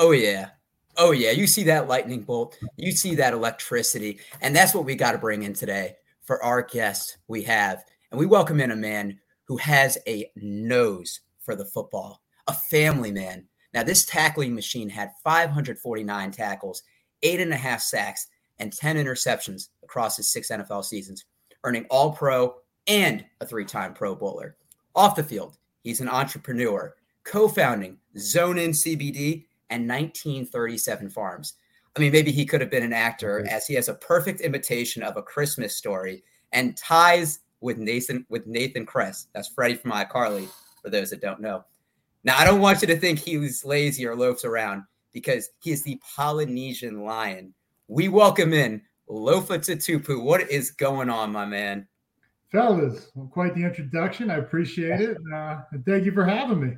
Oh yeah. Oh yeah. You see that lightning bolt, you see that electricity, and that's what we got to bring in today for our guest we have. And we welcome in a man who has a nose for the football, a family man. Now, this tackling machine had 549 tackles, eight and a half sacks, and 10 interceptions across his six NFL seasons, earning all pro and a three time Pro Bowler. Off the field, he's an entrepreneur, co founding Zone In CBD and 1937 Farms. I mean, maybe he could have been an actor as he has a perfect imitation of a Christmas story and ties with Nathan with Nathan Kress. That's Freddie from iCarly, for those that don't know. Now, I don't want you to think he's lazy or loafs around because he is the Polynesian lion. We welcome in Lofa Tatupu. What is going on, my man? Fellas, well, quite the introduction. I appreciate it. Uh, and thank you for having me.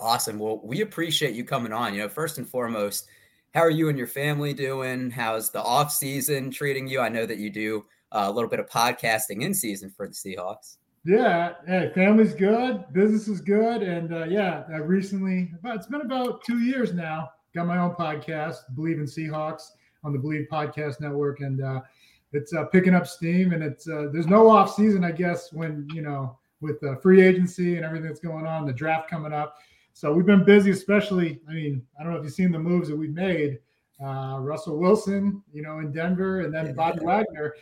Awesome. Well, we appreciate you coming on. You know, first and foremost, how are you and your family doing? How's the off season treating you? I know that you do uh, a little bit of podcasting in season for the Seahawks. Yeah, hey, family's good, business is good, and uh, yeah, I recently, it's been about two years now. Got my own podcast, Believe in Seahawks, on the Believe Podcast Network, and uh, it's uh, picking up steam. And it's uh, there's no off season, I guess, when you know with the free agency and everything that's going on, the draft coming up. So we've been busy, especially. I mean, I don't know if you've seen the moves that we've made. Uh, Russell Wilson, you know, in Denver, and then Bobby Wagner.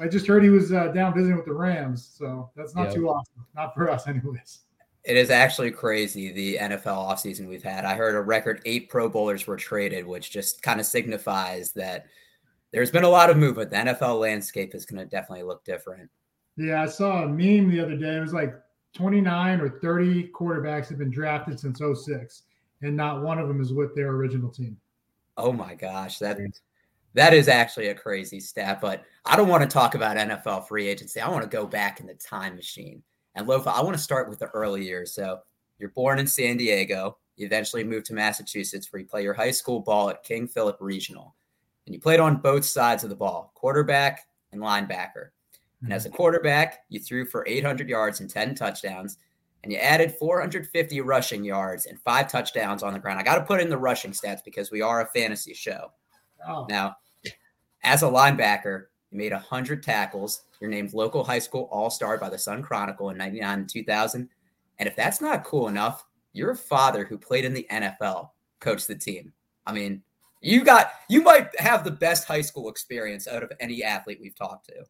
I just heard he was uh, down visiting with the Rams, so that's not too awesome. Not for us, anyways. It is actually crazy the NFL offseason we've had. I heard a record eight Pro Bowlers were traded, which just kind of signifies that there's been a lot of movement. The NFL landscape is going to definitely look different. Yeah, I saw a meme the other day. It was like 29 or 30 quarterbacks have been drafted since 06, and not one of them is with their original team. Oh my gosh, that that is actually a crazy stat. But I don't want to talk about NFL free agency. I want to go back in the time machine. And Lofa, I want to start with the early years. So you're born in San Diego. You eventually moved to Massachusetts, where you play your high school ball at King Philip Regional, and you played on both sides of the ball, quarterback and linebacker. And as a quarterback, you threw for 800 yards and 10 touchdowns, and you added 450 rushing yards and five touchdowns on the ground. I got to put in the rushing stats because we are a fantasy show. Oh. Now, as a linebacker, you made 100 tackles. You're named local high school all star by the Sun Chronicle in 99 and 2000. And if that's not cool enough, your father, who played in the NFL, coached the team. I mean, you got you might have the best high school experience out of any athlete we've talked to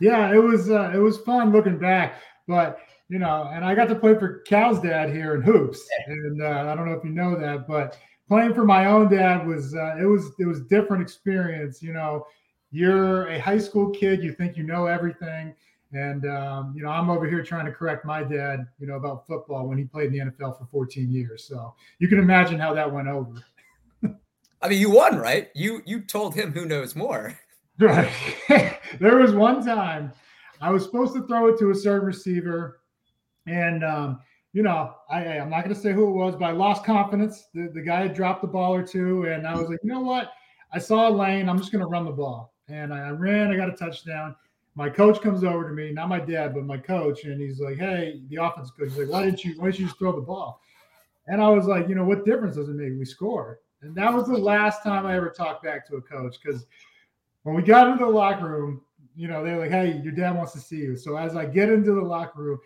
yeah, it was uh, it was fun looking back, but you know, and I got to play for Cal's dad here in hoops, and uh, I don't know if you know that, but playing for my own dad was uh, it was it was different experience. You know, you're a high school kid, you think you know everything, and um, you know, I'm over here trying to correct my dad, you know, about football when he played in the NFL for 14 years. So you can imagine how that went over. I mean, you won, right? You you told him who knows more. There was one time I was supposed to throw it to a certain receiver, and um, you know, I I'm not going to say who it was, but I lost confidence. The the guy had dropped the ball or two, and I was like, you know what? I saw a lane. I'm just going to run the ball, and I ran. I got a touchdown. My coach comes over to me, not my dad, but my coach, and he's like, "Hey, the offense coach." He's like, "Why didn't you? Why didn't you just throw the ball?" And I was like, "You know, what difference does it make? We score." And that was the last time I ever talked back to a coach because when we got into the locker room, you know, they're like, hey, your dad wants to see you. So as I get into the locker room,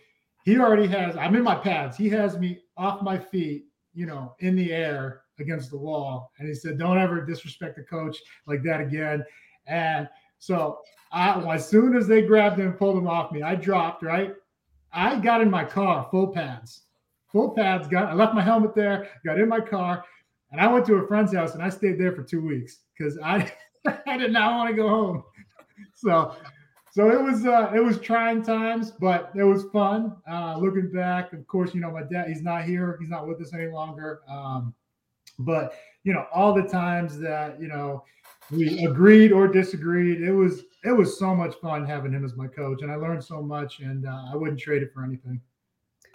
he already has, I'm in my pads. He has me off my feet, you know, in the air against the wall. And he said, don't ever disrespect the coach like that again. And so I, as soon as they grabbed him and pulled him off me, I dropped, right? I got in my car, full pads, full pads. Got I left my helmet there, got in my car, and I went to a friend's house and I stayed there for two weeks because I I did not want to go home. So, so it was uh, it was trying times, but it was fun. Uh, looking back, of course, you know my dad. He's not here. He's not with us any longer. Um, but you know all the times that you know we agreed or disagreed, it was it was so much fun having him as my coach, and I learned so much, and uh, I wouldn't trade it for anything.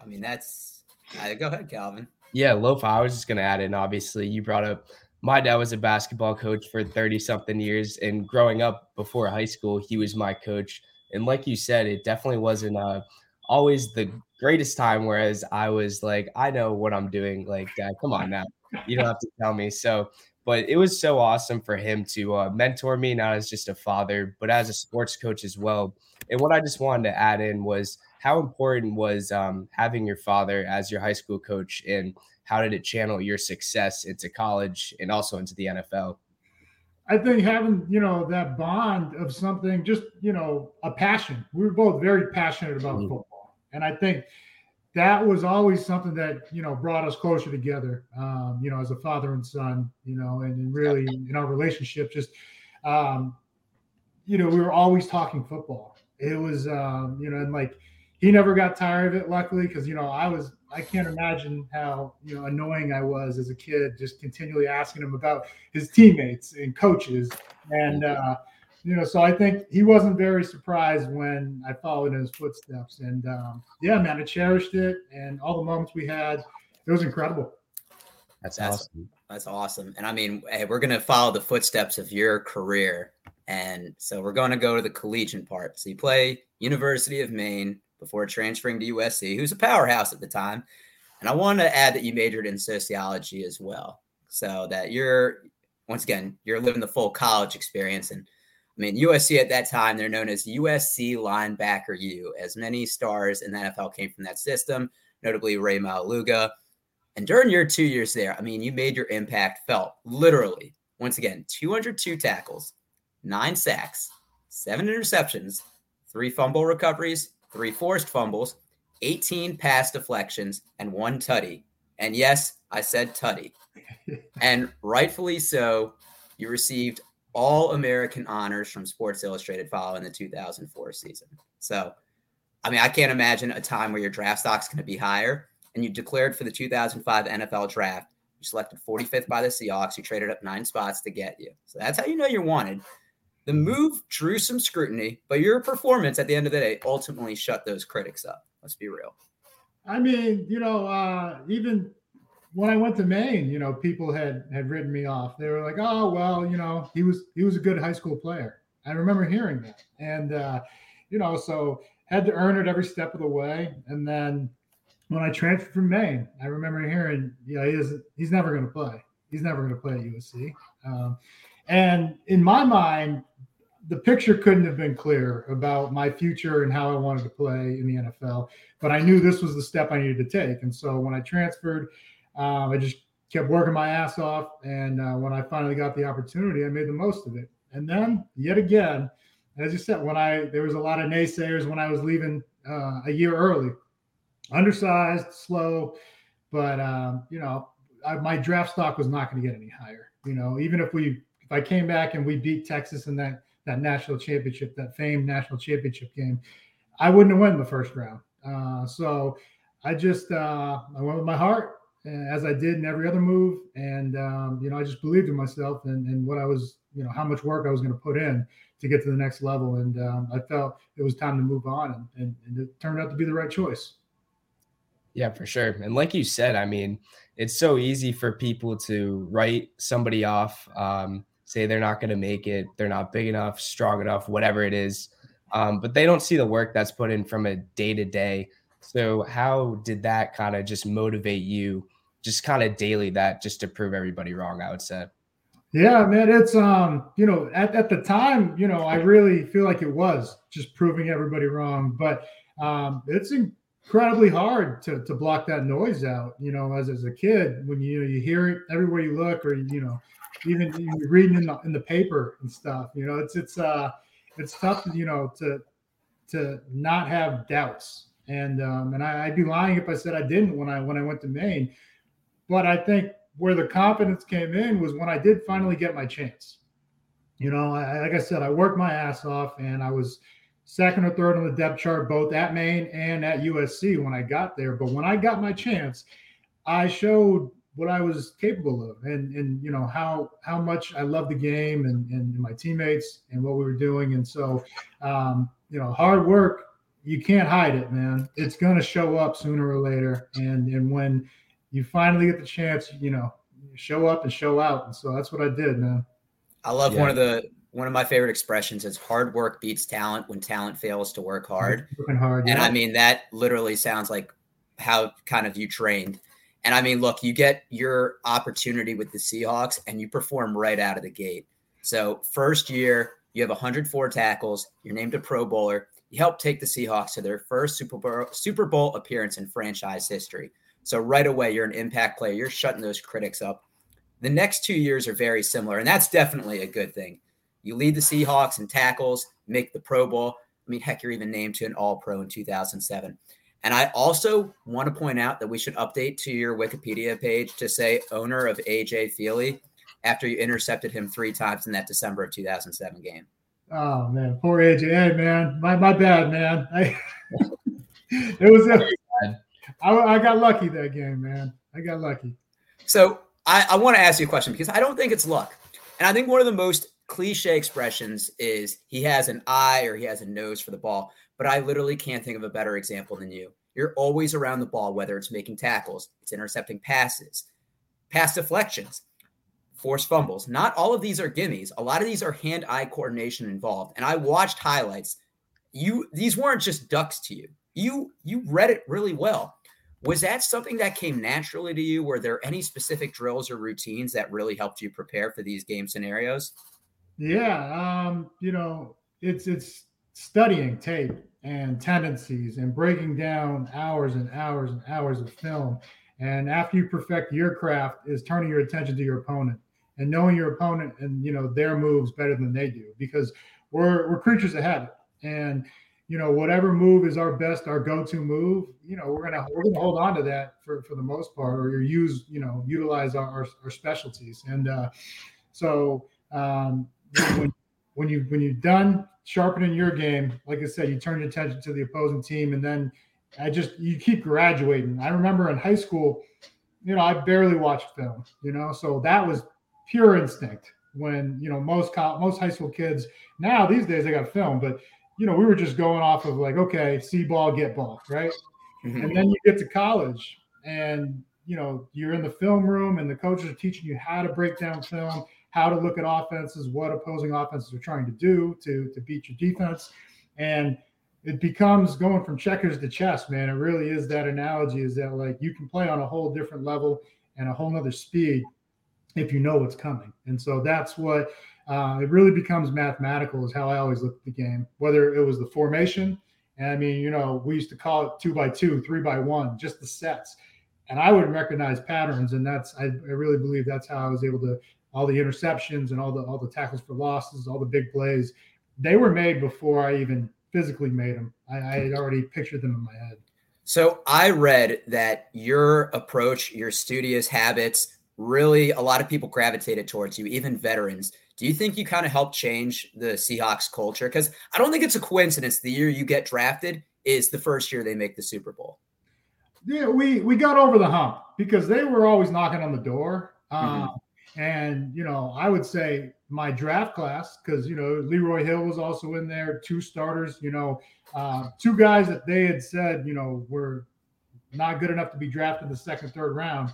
I mean, that's uh, go ahead, Calvin. Yeah, Lofa. I was just going to add in. Obviously, you brought up my dad was a basketball coach for 30 something years and growing up before high school he was my coach and like you said it definitely wasn't uh, always the greatest time whereas i was like i know what i'm doing like come on now you don't have to tell me. So, but it was so awesome for him to uh, mentor me, not as just a father, but as a sports coach as well. And what I just wanted to add in was how important was um, having your father as your high school coach, and how did it channel your success into college and also into the NFL? I think having you know that bond of something, just you know, a passion. We were both very passionate about mm-hmm. football, and I think that was always something that you know brought us closer together. Um, you know, as a father and son, you know, and, and really in our relationship, just um, you know, we were always talking football. It was um, you know, and like he never got tired of it, luckily, because you know I was I can't imagine how you know annoying I was as a kid, just continually asking him about his teammates and coaches, and uh, you know, so I think he wasn't very surprised when I followed in his footsteps, and um, yeah, man, I cherished it, and all the moments we had, it was incredible. That's, That's awesome. That's awesome, and I mean, hey, we're gonna follow the footsteps of your career, and so we're going to go to the collegiate part. So you play University of Maine before transferring to USC, who's a powerhouse at the time. And I want to add that you majored in sociology as well. So that you're, once again, you're living the full college experience. And I mean, USC at that time, they're known as USC Linebacker U, as many stars in the NFL came from that system, notably Ray Maualuga. And during your two years there, I mean, you made your impact felt literally. Once again, 202 tackles, nine sacks, seven interceptions, three fumble recoveries, three forced fumbles, 18 pass deflections, and one tutty. And yes, I said tutty. and rightfully so, you received all American honors from Sports Illustrated following the 2004 season. So, I mean, I can't imagine a time where your draft stock's going to be higher. And you declared for the 2005 NFL draft. You selected 45th by the Seahawks. You traded up nine spots to get you. So that's how you know you're wanted. The move drew some scrutiny, but your performance at the end of the day ultimately shut those critics up. Let's be real. I mean, you know, uh, even when I went to Maine, you know, people had had written me off. They were like, "Oh, well, you know, he was he was a good high school player." I remember hearing that, and uh, you know, so had to earn it every step of the way. And then when I transferred from Maine, I remember hearing, "Yeah, he is he's never going to play. He's never going to play at USC." Um, and in my mind, the picture couldn't have been clear about my future and how I wanted to play in the NFL. But I knew this was the step I needed to take. And so when I transferred, um, I just kept working my ass off. And uh, when I finally got the opportunity, I made the most of it. And then yet again, as you said, when I there was a lot of naysayers when I was leaving uh, a year early, undersized, slow, but um, you know I, my draft stock was not going to get any higher. You know, even if we if I came back and we beat Texas in that that national championship, that famed national championship game, I wouldn't have won the first round. Uh, so I just uh, I went with my heart, as I did in every other move, and um, you know I just believed in myself and, and what I was, you know, how much work I was going to put in to get to the next level, and um, I felt it was time to move on, and, and, and it turned out to be the right choice. Yeah, for sure. And like you said, I mean, it's so easy for people to write somebody off. Um, say they're not going to make it, they're not big enough, strong enough, whatever it is. Um, but they don't see the work that's put in from a day to day. So, how did that kind of just motivate you, just kind of daily, that just to prove everybody wrong? I would say. Yeah, man, it's um, you know, at, at the time, you know, I really feel like it was just proving everybody wrong, but um, it's incredibly hard to to block that noise out. You know, as as a kid, when you, you hear it everywhere you look, or you know, even reading in the in the paper and stuff. You know, it's it's uh it's tough, you know, to to not have doubts. And um, and I, I'd be lying if I said I didn't when I when I went to Maine. But I think where the confidence came in was when I did finally get my chance. You know, I, like I said, I worked my ass off, and I was second or third on the depth chart, both at Maine and at USC when I got there. But when I got my chance, I showed what I was capable of. And and you know how how much I love the game and, and my teammates and what we were doing. And so um, you know hard work you can't hide it man. It's going to show up sooner or later. And and when you finally get the chance you know show up and show out. And so that's what I did man. I love yeah. one of the one of my favorite expressions is hard work beats talent when talent fails to work hard. hard and I mean that literally sounds like how kind of you trained And I mean, look, you get your opportunity with the Seahawks and you perform right out of the gate. So, first year, you have 104 tackles, you're named a Pro Bowler. You helped take the Seahawks to their first Super Bowl, Super Bowl appearance in franchise history. So, right away, you're an impact player. You're shutting those critics up. The next two years are very similar, and that's definitely a good thing. You lead the Seahawks in tackles, make the Pro Bowl. I mean, heck, you're even named to an All Pro in 2007. And I also want to point out that we should update to your Wikipedia page to say owner of AJ Feeley after you intercepted him three times in that December of 2007 game. Oh man, poor AJ. Hey man, my my bad, man. I, it was a, I, I got lucky that game, man. I got lucky. So I, I want to ask you a question because I don't think it's luck. And I think one of the most cliche expressions is he has an eye or he has a nose for the ball. But I literally can't think of a better example than you. You're always around the ball, whether it's making tackles, it's intercepting passes, pass deflections, forced fumbles. Not all of these are gimmies. A lot of these are hand-eye coordination involved. And I watched highlights. You these weren't just ducks to you. You you read it really well. Was that something that came naturally to you? Were there any specific drills or routines that really helped you prepare for these game scenarios? Yeah, um, you know, it's it's studying tape and tendencies and breaking down hours and hours and hours of film. And after you perfect your craft, is turning your attention to your opponent and knowing your opponent and you know their moves better than they do because we're we're creatures of habit and you know whatever move is our best our go-to move you know we're gonna we're gonna hold on to that for for the most part or use you know utilize our our, our specialties and uh so um when when you when you're done sharpening your game like i said you turn your attention to the opposing team and then i just you keep graduating. I remember in high school you know i barely watched film you know so that was pure instinct when you know most most high school kids now these days they got film but you know we were just going off of like okay see ball get ball right? Mm-hmm. and then you get to college and you know you're in the film room and the coaches are teaching you how to break down film how to look at offenses what opposing offenses are trying to do to to beat your defense and it becomes going from checkers to chess man it really is that analogy is that like you can play on a whole different level and a whole nother speed if you know what's coming. And so that's what uh, it really becomes mathematical, is how I always look at the game, whether it was the formation. And I mean, you know, we used to call it two by two, three by one, just the sets. And I would recognize patterns. And that's, I, I really believe that's how I was able to, all the interceptions and all the, all the tackles for losses, all the big plays, they were made before I even physically made them. I, I had already pictured them in my head. So I read that your approach, your studious habits, really a lot of people gravitated towards you, even veterans. Do you think you kind of helped change the Seahawks culture? Because I don't think it's a coincidence the year you get drafted is the first year they make the Super Bowl. Yeah, we we got over the hump because they were always knocking on the door. Mm-hmm. And you know, I would say my draft class because you know Leroy Hill was also in there, two starters. You know, uh, two guys that they had said you know were not good enough to be drafted the second, third round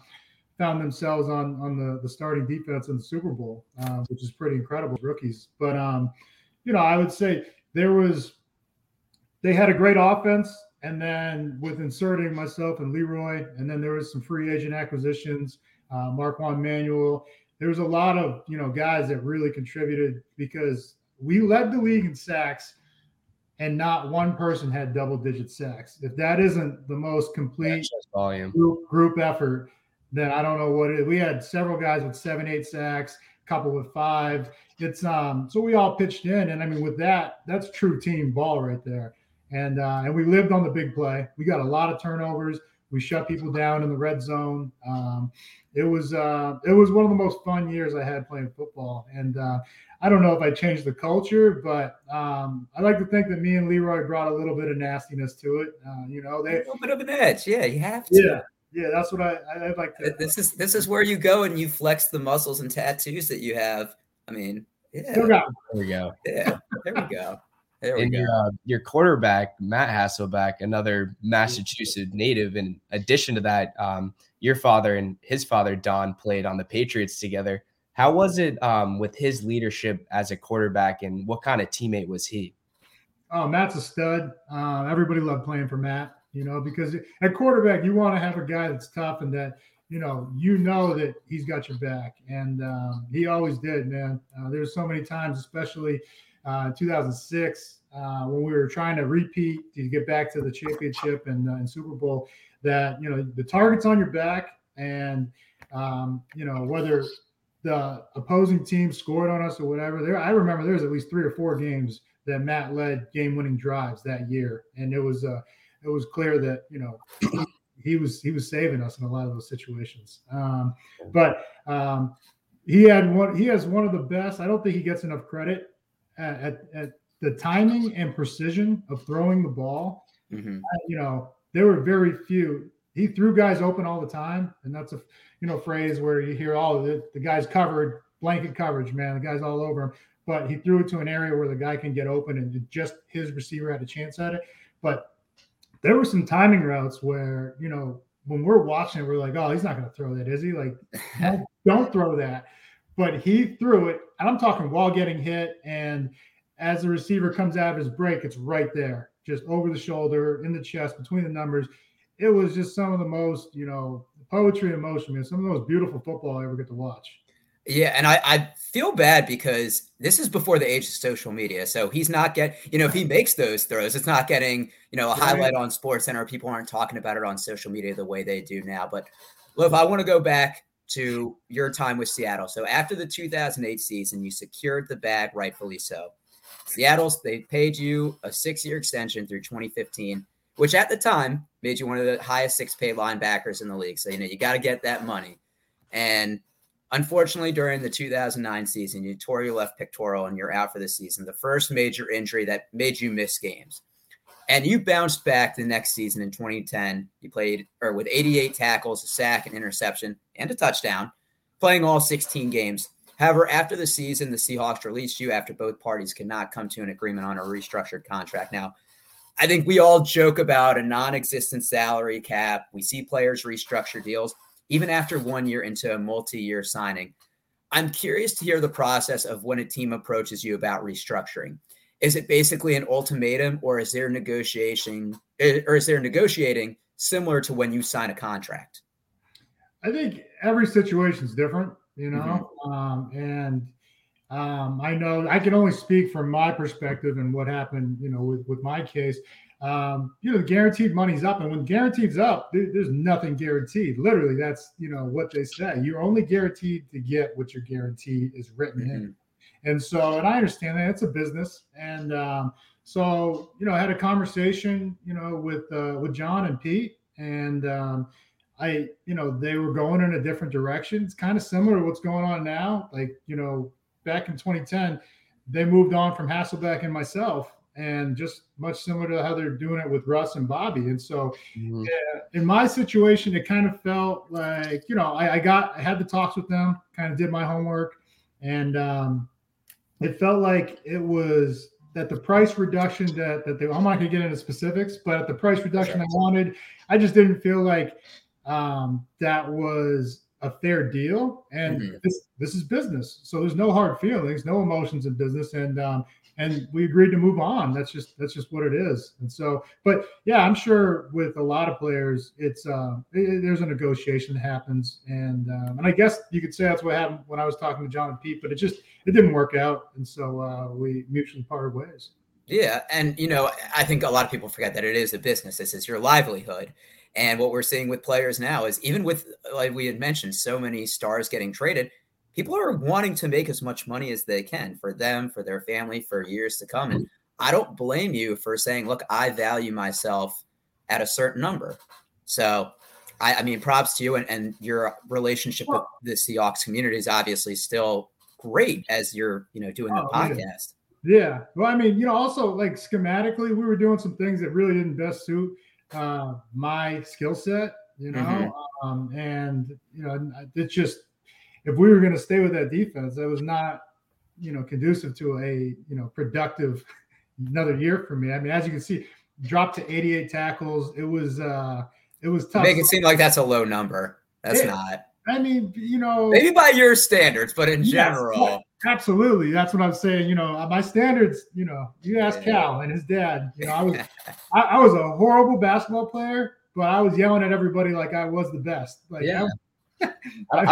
found themselves on on the the starting defense in the Super Bowl, uh, which is pretty incredible rookies. But um, you know, I would say there was they had a great offense, and then with inserting myself and Leroy, and then there was some free agent acquisitions, uh, Marquand Manuel. There was a lot of you know guys that really contributed because we led the league in sacks and not one person had double digit sacks. If that isn't the most complete volume group, group effort, then I don't know what it is. We had several guys with seven, eight sacks, a couple with five. It's um so we all pitched in, and I mean with that, that's true team ball right there. And uh, and we lived on the big play. We got a lot of turnovers. We shut people down in the red zone. Um, it was uh, it was one of the most fun years I had playing football. And uh, I don't know if I changed the culture, but um, I like to think that me and Leroy brought a little bit of nastiness to it. Uh, you know, they a little bit of an edge. Yeah, you have to. Yeah, yeah, that's what I I like to. This is this is where you go and you flex the muscles and tattoos that you have. I mean, yeah. There we go. Yeah, there we go. There we and go. Your, uh, your quarterback, Matt Hasselbeck, another Massachusetts native. In addition to that, um, your father and his father, Don, played on the Patriots together. How was it um, with his leadership as a quarterback, and what kind of teammate was he? Oh, Matt's a stud. Uh, everybody loved playing for Matt you know, because at quarterback, you want to have a guy that's tough and that, you know, you know that he's got your back, and um, he always did, man. Uh, there's so many times, especially uh, 2006, uh, when we were trying to repeat to get back to the championship and, uh, and Super Bowl, that you know the target's on your back, and um, you know whether the opposing team scored on us or whatever. There, I remember there was at least three or four games that Matt led game-winning drives that year, and it was uh, it was clear that you know he was he was saving us in a lot of those situations. Um, but um, he had one. He has one of the best. I don't think he gets enough credit at, at, at the timing and precision of throwing the ball. Mm-hmm. Uh, you know, there were very few. He threw guys open all the time, and that's a you know phrase where you hear all oh, the, the guys covered blanket coverage, man. The guys all over him. But he threw it to an area where the guy can get open, and just his receiver had a chance at it. But there were some timing routes where you know when we're watching it, we're like, oh, he's not going to throw that, is he? Like, don't, don't throw that. But he threw it, and I'm talking while getting hit, and as the receiver comes out of his break, it's right there, just over the shoulder, in the chest, between the numbers. It was just some of the most, you know, poetry and motion, man. Some of the most beautiful football I ever get to watch. Yeah, and I, I feel bad because this is before the age of social media. So he's not get you know, if he makes those throws, it's not getting, you know, a highlight on Sports Center. People aren't talking about it on social media the way they do now. But look, I want to go back to your time with Seattle. So after the 2008 season, you secured the bag, rightfully so. Seattle's they paid you a six-year extension through 2015, which at the time made you one of the highest six-paid linebackers in the league. So you know you got to get that money. And Unfortunately, during the 2009 season, you tore your left pectoral and you're out for the season, the first major injury that made you miss games. And you bounced back the next season in 2010. You played or with 88 tackles, a sack, an interception, and a touchdown, playing all 16 games. However, after the season, the Seahawks released you after both parties could not come to an agreement on a restructured contract. Now, I think we all joke about a non existent salary cap. We see players restructure deals even after one year into a multi year signing. I'm curious to hear the process of when a team approaches you about restructuring. Is it basically an ultimatum or is there negotiation eh, or is there negotiating similar to when you sign a contract? I think every situation is different, you know, mm-hmm. um, and um, I know I can only speak from my perspective and what happened, you know, with, with my case um, you know, the guaranteed money's up. And when guaranteed's up, there, there's nothing guaranteed. Literally, that's, you know, what they say. You're only guaranteed to get what your guarantee is written mm-hmm. in. And so, and I understand that it's a business. And um, so, you know, I had a conversation, you know, with, uh, with John and Pete and, um, I, you know, they were going in a different direction. It's kind of similar to what's going on now. Like, you know, back in 2010, they moved on from Hasselbeck and myself and just much similar to how they're doing it with Russ and Bobby. And so, mm-hmm. yeah, in my situation, it kind of felt like you know I, I, got I had the talks with them, kind of did my homework, and um, it felt like it was that the price reduction that that they I'm not going to get into specifics, but at the price reduction I wanted, I just didn't feel like um, that was a fair deal and mm-hmm. this this is business so there's no hard feelings no emotions in business and um, and we agreed to move on. That's just that's just what it is. And so, but yeah, I'm sure with a lot of players, it's uh, it, there's a negotiation that happens, and um, and I guess you could say that's what happened when I was talking to John and Pete, but it just it didn't work out, and so uh, we mutually parted ways. Yeah, and you know, I think a lot of people forget that it is a business. This is your livelihood. And what we're seeing with players now is even with, like we had mentioned, so many stars getting traded, people are wanting to make as much money as they can for them, for their family, for years to come. And I don't blame you for saying, look, I value myself at a certain number. So, I, I mean, props to you and, and your relationship with the Seahawks community is obviously still great as you're, you know, doing the oh, podcast. Yeah. yeah. Well, I mean, you know, also like schematically, we were doing some things that really didn't best suit uh, my skill set, you know, mm-hmm. um, and, you know, it's just, if we were going to stay with that defense, that was not, you know, conducive to a, you know, productive another year for me. I mean, as you can see, dropped to 88 tackles. It was, uh, it was tough. Make it seem like that's a low number. That's it, not. I mean, you know, maybe by your standards, but in yes, general, absolutely. That's what I'm saying. You know, my standards. You know, you ask yeah. Cal and his dad. You know, I was, I, I, was a horrible basketball player, but I was yelling at everybody like I was the best. Like, yeah. I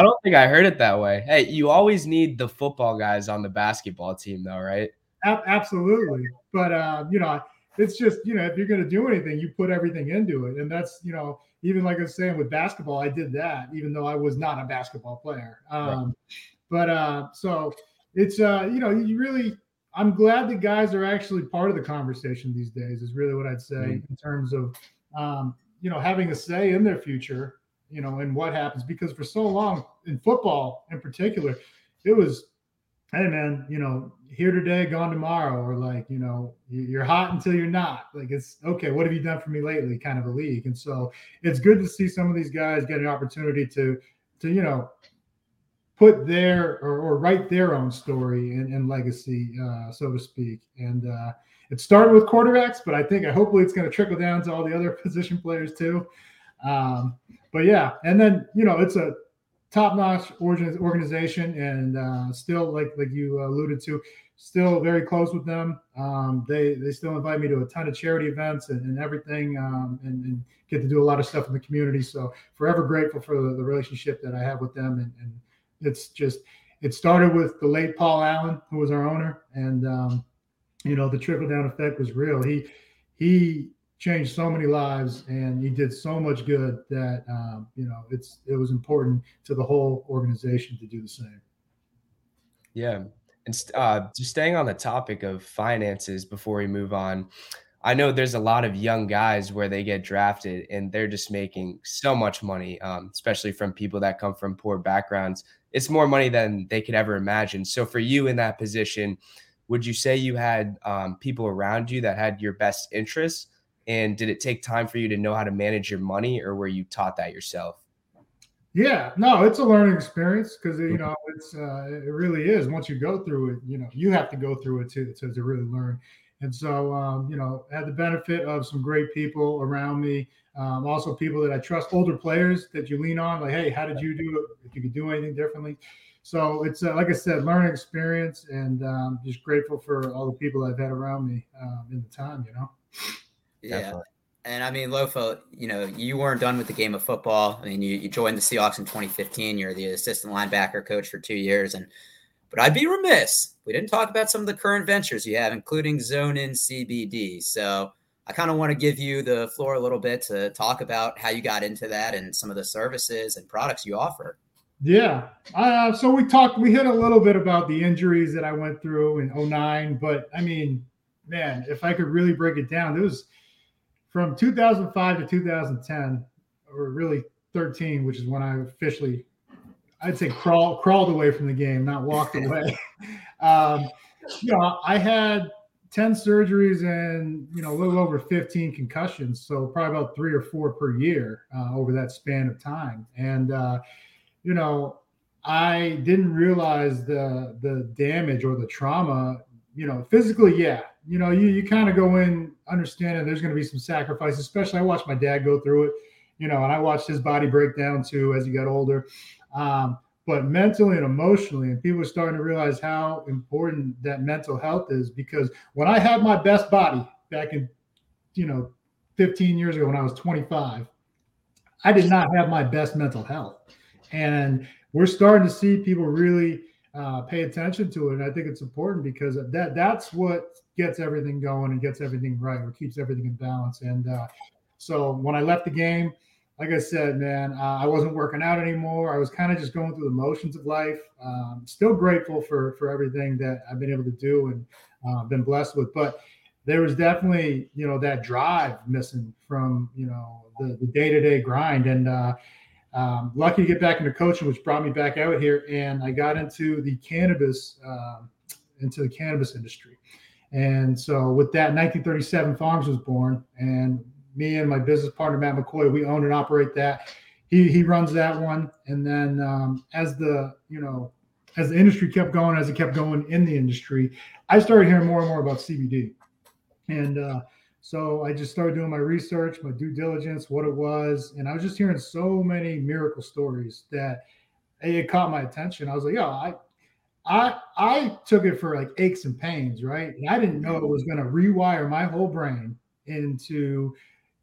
don't think I heard it that way. Hey, you always need the football guys on the basketball team, though, right? Absolutely. But, uh, you know, it's just, you know, if you're going to do anything, you put everything into it. And that's, you know, even like I was saying with basketball, I did that, even though I was not a basketball player. Um, right. But uh, so it's, uh, you know, you really, I'm glad the guys are actually part of the conversation these days, is really what I'd say mm-hmm. in terms of, um, you know, having a say in their future, you know, and what happens. Because for so long in football in particular, it was, hey, man, you know, here today, gone tomorrow, or like, you know, you're hot until you're not. Like, it's okay, what have you done for me lately? Kind of a league. And so it's good to see some of these guys get an opportunity to, to, you know, put their or, or write their own story and, and legacy, uh, so to speak. And uh, it started with quarterbacks, but I think hopefully it's going to trickle down to all the other position players too. Um, but yeah, and then you know it's a top-notch organization, and uh, still like like you alluded to, still very close with them. Um, they they still invite me to a ton of charity events and, and everything, um, and, and, get to do a lot of stuff in the community. So forever grateful for the, the relationship that I have with them, and, and, it's just it started with the late Paul Allen, who was our owner, and um, you know the trickle down effect was real. He he changed so many lives and he did so much good that um, you know it's it was important to the whole organization to do the same. Yeah. And uh, just staying on the topic of finances before we move on i know there's a lot of young guys where they get drafted and they're just making so much money um, especially from people that come from poor backgrounds. It's more money than they could ever imagine. So for you in that position would you say you had um, people around you that had your best interests and did it take time for you to know how to manage your money, or were you taught that yourself? Yeah, no, it's a learning experience because you know it's uh, it really is. Once you go through it, you know you have to go through it to to, to really learn. And so, um, you know, had the benefit of some great people around me. Um, also, people that I trust, older players that you lean on. Like, hey, how did you do it? If you could do anything differently. So it's uh, like I said, learning experience, and um, just grateful for all the people I've had around me um, in the time. You know. Yeah. Definitely. And I mean, Lofa, you know, you weren't done with the game of football. I mean, you, you joined the Seahawks in 2015. You're the assistant linebacker coach for two years. And but I'd be remiss. We didn't talk about some of the current ventures you have, including Zone In CBD. So I kind of want to give you the floor a little bit to talk about how you got into that and some of the services and products you offer. Yeah. Uh, so we talked, we hit a little bit about the injuries that I went through in 09, but I mean, man, if I could really break it down, there was from 2005 to 2010, or really 13, which is when I officially, I'd say crawl crawled away from the game, not walked away. um, you know, I had 10 surgeries and you know a little over 15 concussions, so probably about three or four per year uh, over that span of time. And uh, you know, I didn't realize the the damage or the trauma. You know, physically, yeah, you know, you, you kind of go in understanding there's going to be some sacrifice, especially I watched my dad go through it, you know, and I watched his body break down too as he got older. Um, but mentally and emotionally, and people are starting to realize how important that mental health is because when I had my best body back in, you know, 15 years ago when I was 25, I did not have my best mental health. And we're starting to see people really uh, pay attention to it. And I think it's important because that that's what gets everything going and gets everything right or keeps everything in balance. And uh, so when I left the game, like I said, man, uh, I wasn't working out anymore. I was kind of just going through the motions of life. Um, still grateful for for everything that I've been able to do and uh, been blessed with, but there was definitely you know that drive missing from you know the the day to day grind and. Uh, um, lucky to get back into coaching, which brought me back out here, and I got into the cannabis, uh, into the cannabis industry. And so, with that, 1937 Farms was born, and me and my business partner Matt McCoy, we own and operate that. He he runs that one, and then um, as the you know as the industry kept going, as it kept going in the industry, I started hearing more and more about CBD, and uh, so I just started doing my research, my due diligence, what it was, and I was just hearing so many miracle stories that it caught my attention. I was like, "Yo, I I I took it for like aches and pains, right? And I didn't know it was going to rewire my whole brain into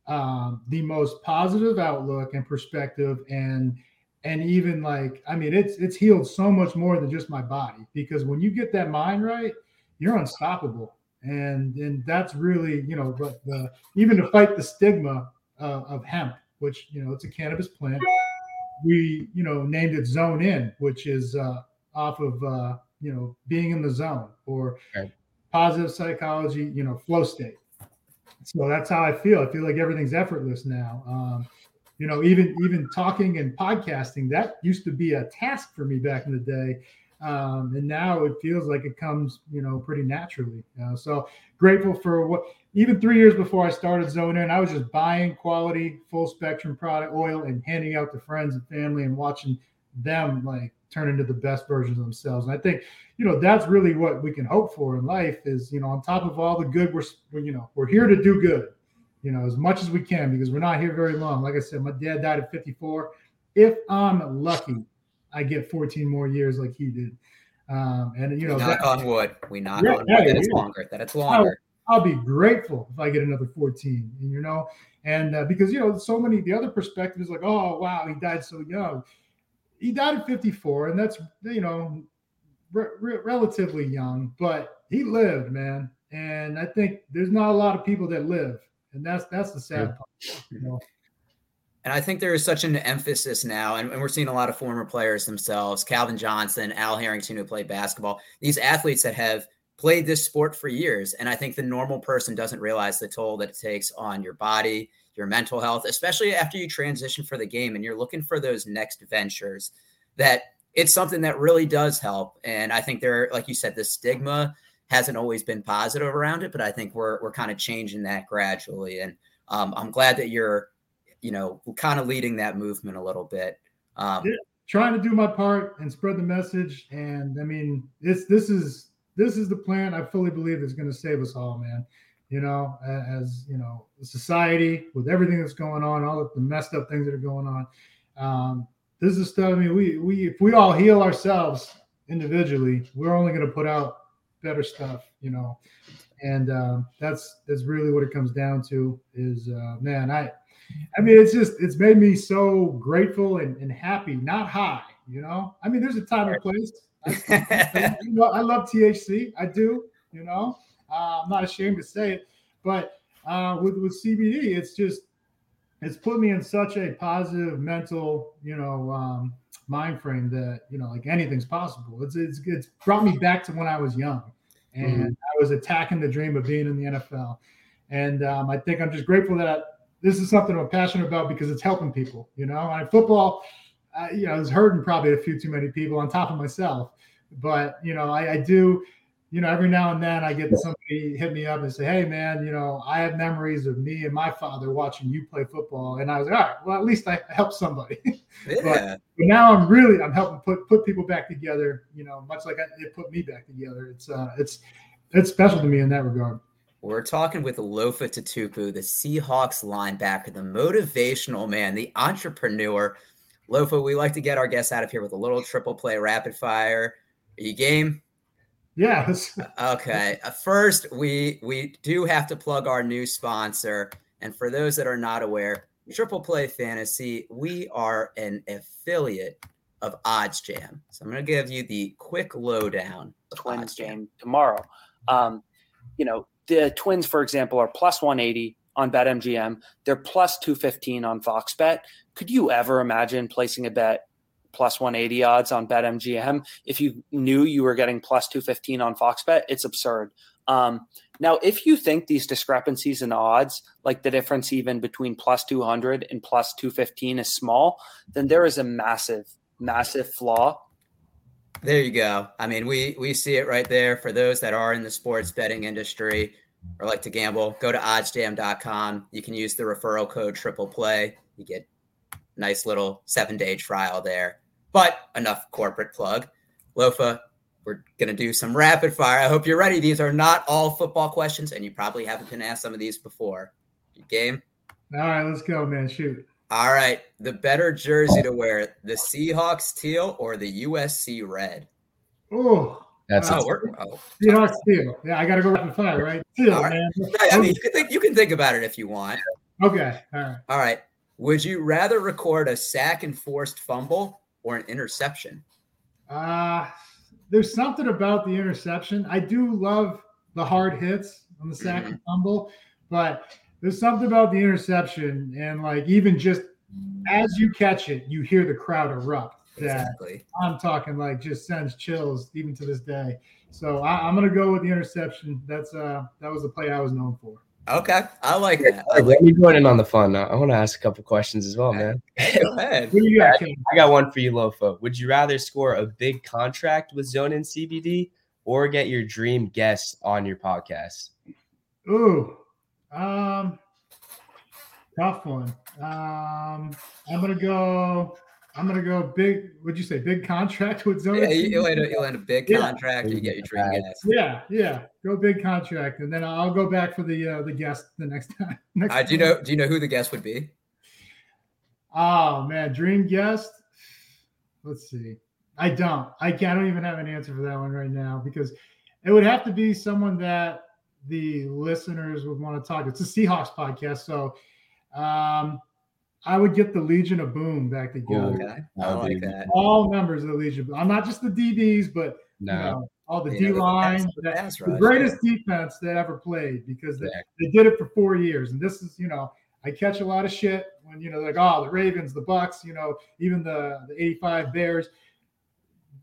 um, the most positive outlook and perspective, and and even like I mean, it's it's healed so much more than just my body because when you get that mind right, you're unstoppable, and and that's really you know, but the even to fight the stigma uh, of hemp, which you know it's a cannabis plant, we you know named it Zone In, which is uh, off of uh, you know being in the zone or okay. positive psychology, you know, flow state. So that's how I feel. I feel like everything's effortless now. Um, you know, even even talking and podcasting that used to be a task for me back in the day, um, and now it feels like it comes, you know, pretty naturally. Uh, so grateful for what. Even three years before I started Zone In, I was just buying quality, full spectrum product oil and handing out to friends and family and watching them like turn into the best versions of themselves. And I think, you know, that's really what we can hope for in life is, you know, on top of all the good, we're, you know, we're here to do good, you know, as much as we can because we're not here very long. Like I said, my dad died at 54. If I'm lucky, I get 14 more years like he did. Um, and you know, we knock that, on wood. We knock yeah, on wood that it's longer. That it's longer. I'll, I'll, be grateful if I get another 14. And you know, and uh, because you know, so many the other perspective is like, oh wow, he died so young he died at 54, and that's you know re- re- relatively young, but he lived, man. And I think there's not a lot of people that live, and that's that's the sad part. You know? And I think there is such an emphasis now, and, and, we're seeing a lot of former players themselves, Calvin Johnson, Al Harrington, who played basketball, these athletes that have played this sport for years. And I think the normal person doesn't realize the toll that it takes on your body, your mental health, especially after you transition for the game and you're looking for those next ventures, that it's something that really does help. And I think there, like you said, the stigma hasn't always been positive around it, but I think we're we're kind of changing that gradually. And um, I'm glad that you're, you know, kind of leading that movement a little bit. Um, yeah, trying to do my part and spread the message. And I mean, this this is this is the plan I fully believe is going to save us all, man you know, as you know, society with everything that's going on, all the messed up things that are going on. Um, this is stuff. I mean, we we if we all heal ourselves individually, we're only going to put out better stuff, you know, and uh, that's that's really what it comes down to. Is uh, man, I, I mean, it's just it's made me so grateful and, and happy, not high, you know. I mean, there's a time and place. I, you know, I love THC, I do, you know. Uh, I'm not ashamed to say it, but uh, with with CBD, it's just it's put me in such a positive mental, you know, um, mind frame that you know, like anything's possible. It's it's it's brought me back to when I was young, and mm-hmm. I was attacking the dream of being in the NFL. And um, I think I'm just grateful that this is something I'm passionate about because it's helping people. You know, and football, uh, you know, I was hurting probably a few too many people on top of myself. But you know, I, I do you know, every now and then I get somebody hit me up and say, Hey man, you know, I have memories of me and my father watching you play football. And I was like, all right, well, at least I helped somebody. Yeah. but, but, now I'm really, I'm helping put, put people back together, you know, much like I, it put me back together. It's, uh, it's, it's special to me in that regard. We're talking with Lofa Tatupu, the Seahawks linebacker, the motivational man, the entrepreneur. Lofa, we like to get our guests out of here with a little triple play rapid fire. Are you game? Yes. okay. Uh, first, we we do have to plug our new sponsor, and for those that are not aware, Triple Play Fantasy, we are an affiliate of Odds Jam. So I'm going to give you the quick lowdown. Twins game tomorrow. Um, you know, the Twins, for example, are plus 180 on BetMGM. They're plus 215 on Fox Bet. Could you ever imagine placing a bet plus 180 odds on BetMGM. If you knew you were getting plus 215 on Fox Bet, it's absurd. Um, now, if you think these discrepancies in odds, like the difference even between plus 200 and plus 215 is small, then there is a massive, massive flaw. There you go. I mean, we we see it right there for those that are in the sports betting industry or like to gamble. Go to oddsjam.com. You can use the referral code triple play. You get nice little seven day trial there. But enough corporate plug. Lofa, we're going to do some rapid fire. I hope you're ready. These are not all football questions, and you probably haven't been asked some of these before. game? All right, let's go, man. Shoot. All right. The better jersey to wear, the Seahawks teal or the USC red? Oh, that's oh, oh, Seahawks teal. Yeah, I got to go rapid fire, right? Teal, right. man. I mean, you can think you can think about it if you want. Okay. All right. All right. Would you rather record a sack and forced fumble or an interception? Uh there's something about the interception. I do love the hard hits on the sack Mhm. and fumble, but there's something about the interception and like even just as you catch it, you hear the crowd erupt. That Exactly. I'm talking like just sends chills even to this day. So I, I'm gonna go with the interception. That's uh that was the play I was known for. Okay. I like that. I like Let me join in on the fun. I want to ask a couple questions as well, man. Go ahead. What do you got, I got one for you, Lofa. Would you rather score a big contract with Zone and CBD or get your dream guest on your podcast? Ooh, um, tough one. Um, I'm gonna go. I'm gonna go big. What'd you say? Big contract with Zone. Yeah, you'll end, a, you land a big Yeah. contract, you get your dream Right. guest. Yeah, yeah. Go big contract, and then I'll go back for the uh, the guest the next time. Next Uh, do you know? Do you know who the guest would be? Oh man, dream guest. Let's see. I don't. I can't. I don't even have an answer for that one right now because it would have to be someone that the listeners would want to talk. It's a Seahawks podcast, so um, I would get the Legion of Boom back together. Ooh. Okay, I like that. All members of the Legion. of Boom. I'm not just the DBs, but you know, all the You D know, the line. the The rush, greatest defense that ever played because they, Yeah. they did it for four years. And this is, you know, I catch a lot of shit when, you know, like, oh, the Ravens, the Bucs, you know, even the, the 85 Bears.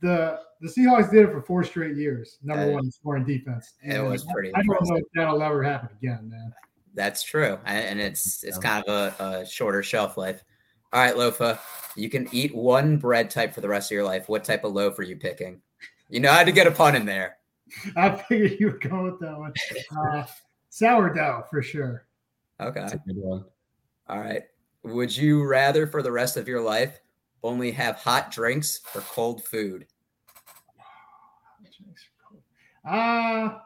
The the Seahawks did it for four straight years, number Uh, one in scoring defense. it And was pretty I don't know if that'll ever happen again, man. That's true, and it's it's kind of a, a shorter shelf life. All right, Lofa, you can eat one bread type for the rest of your life. What type of loaf are you picking? You know how to get a pun in there. I figured you would go with that one. Uh, sourdough for sure. Okay. That's a good one. All right. Would you rather for the rest of your life only have hot drinks or cold food? Uh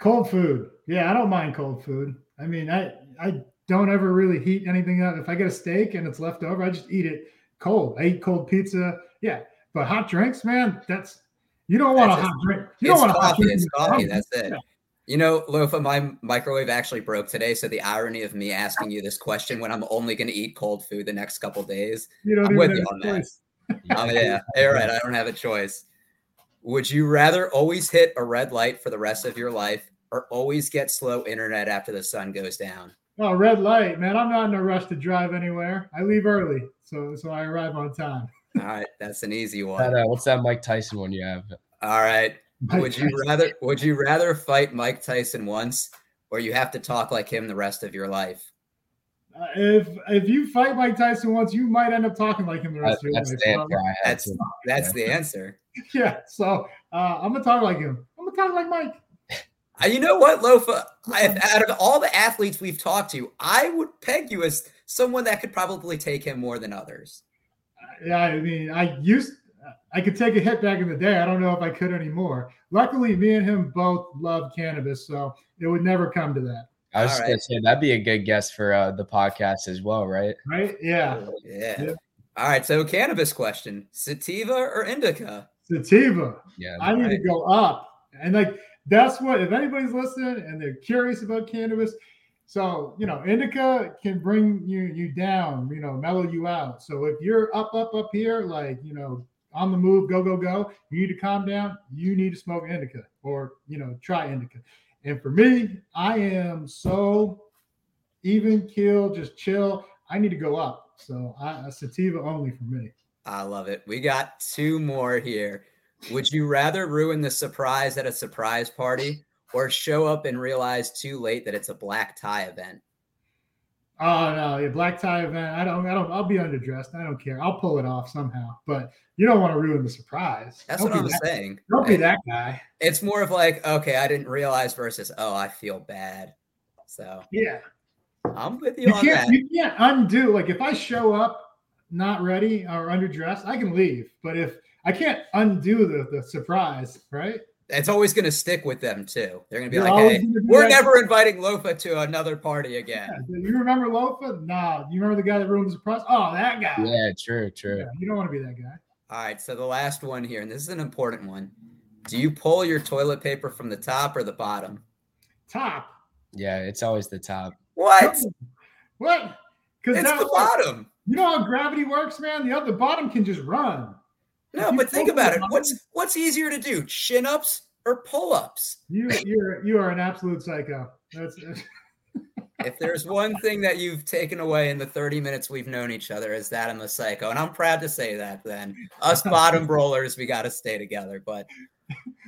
cold food. Yeah, I don't mind cold food. I mean, I I don't ever really heat anything up. If I get a steak and it's left over, I just eat it cold. I eat cold pizza. Yeah, but hot drinks, man, that's you don't want That's a just- hot drink. You don't want a hot drink. It's in your coffee. That's it. Yeah. You know, Lofa, my microwave actually broke today. So the irony of me asking you this question when I'm only going to eat cold food the next couple days. You don't I'm even with have you a on that. choice. Oh yeah, you're right. I don't have a choice. Would you rather always hit a red light for the rest of your life, or always get slow internet after the sun goes down? Oh, red light, man. I'm not in a rush to drive anywhere. I leave early, so so I arrive on time. All right, that's an easy That, one. uh, what's that Mike Tyson one you have? All right. Mike Would you rather would you rather fight Mike Tyson once, or you have to talk like him the rest of your life? Uh, if if you fight Mike Tyson once, you might end up talking like him the That- rest of your that's life. the answer I had. That's too. that's the answer. Yeah, so uh, I'm gonna talk like him. I'm gonna talk like Mike. Uh, you know what, Lofa? I, out of all the athletes we've talked to, I would peg you as someone that could probably take him more than others. Yeah, I mean, I used I could take a hit back in the day. I don't know if I could anymore. Luckily, me and him both love cannabis, so it would never come to that. I was right. gonna say that'd be a good guess for uh, the podcast as well, right? Right? Yeah. Yeah. Yeah. All right. So, cannabis question: sativa or indica? Sativa. Yeah. I need to go up. And like that's what if anybody's listening and they're curious about cannabis, so you know, indica can bring you you down, you know, mellow you out. So if you're up, up, up here, like you know, on the move, go, go, go, you need to calm down, you need to smoke indica or you know, try indica. And for me, I am so even kill, just chill. I need to go up. So I, sativa only for me. I love it. We got two more here. Would you rather ruin the surprise at a surprise party or show up and realize too late that it's a black tie event? Oh no, yeah, black tie event. I don't, I don't. I'll be underdressed. I don't care. I'll pull it off somehow. But you don't want to ruin the surprise. That's don't what I'm that, saying. Don't be that guy. It's more of like, okay, I didn't realize versus, oh, I feel bad. So Yeah, I'm with you, you on that. You can't undo. Like if I show up not ready or underdressed, I can leave. But if I can't undo the the surprise, right? It's always going to stick with them too. They're going to be You're like, hey, be we're that- never inviting Lofa to another party again. Yeah. You remember Lofa? Nah. Do you remember the guy that ruined the surprise? Oh, that guy. Yeah, true, true. Yeah, you don't want to be that guy. All right, so the last one here, and this is an important one. Do you pull your toilet paper from the top or the bottom? Top. Yeah, it's always the top. What? What? Because It's the bottom. You know how gravity works, man. The other bottom can just run. No, but think about it. What's what's easier to do, chin ups or pull ups? You you're you are an absolute psycho. That's If there's one thing that you've taken away in the 30 minutes we've known each other, is that I'm a psycho, and I'm proud to say that. Then us bottom rollers, we got to stay together. But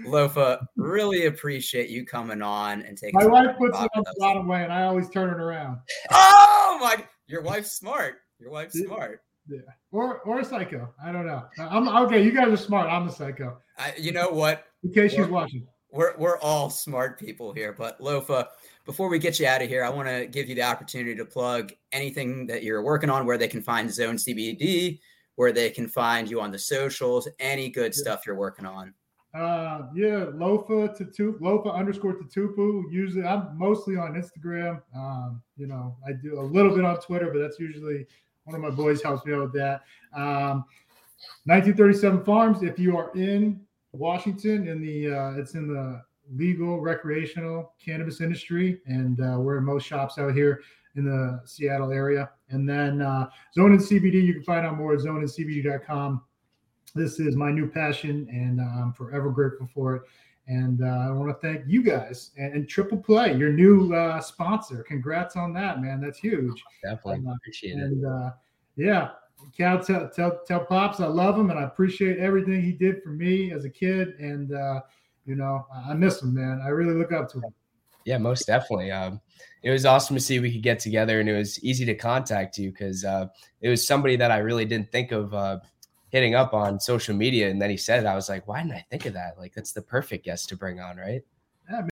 Lofa, really appreciate you coming on and taking. my wife puts it on the bottom way, and I always turn it around. Oh my! Your wife's smart. Your wife's smart. Yeah. Or or a psycho. I don't know. I'm okay. You guys are smart. I'm a psycho. I, you know what? In case she's watching. we're we're all smart people here. But Lofa, before we get you out of here, I want to give you the opportunity to plug anything that you're working on, where they can find Zone CBD, where they can find you on the socials, any good stuff you're working on. Uh, yeah, Lofa Tatu, Lofa underscore Tatupu. Usually, I'm mostly on Instagram. Um, you know, I do a little bit on Twitter, but that's usually one of my boys helps me out with that. Um, 1937 Farms. If you are in Washington, in the uh, it's in the legal recreational cannabis industry, and uh, we're in most shops out here in the Seattle area. And then uh, Zone and CBD, you can find out more at zoneandcbd.com this is my new passion and uh, i'm forever grateful for it and uh, i want to thank you guys and, and triple play your new uh, sponsor. Congrats on that man. That's huge. Definitely. Uh, appreciate it. and uh, yeah. Cal tell, tell, tell pops i love him and i appreciate everything he did for me as a kid. And uh, you know i I miss him man. I really look up to him. Yeah, most definitely. Um, it was awesome to see we could get together, and it was easy to contact you because uh, it was somebody that I really didn't think of uh, hitting up on social media. And then he said it, I was like, why didn't I think of that? Like, that's the perfect guest to bring on, right?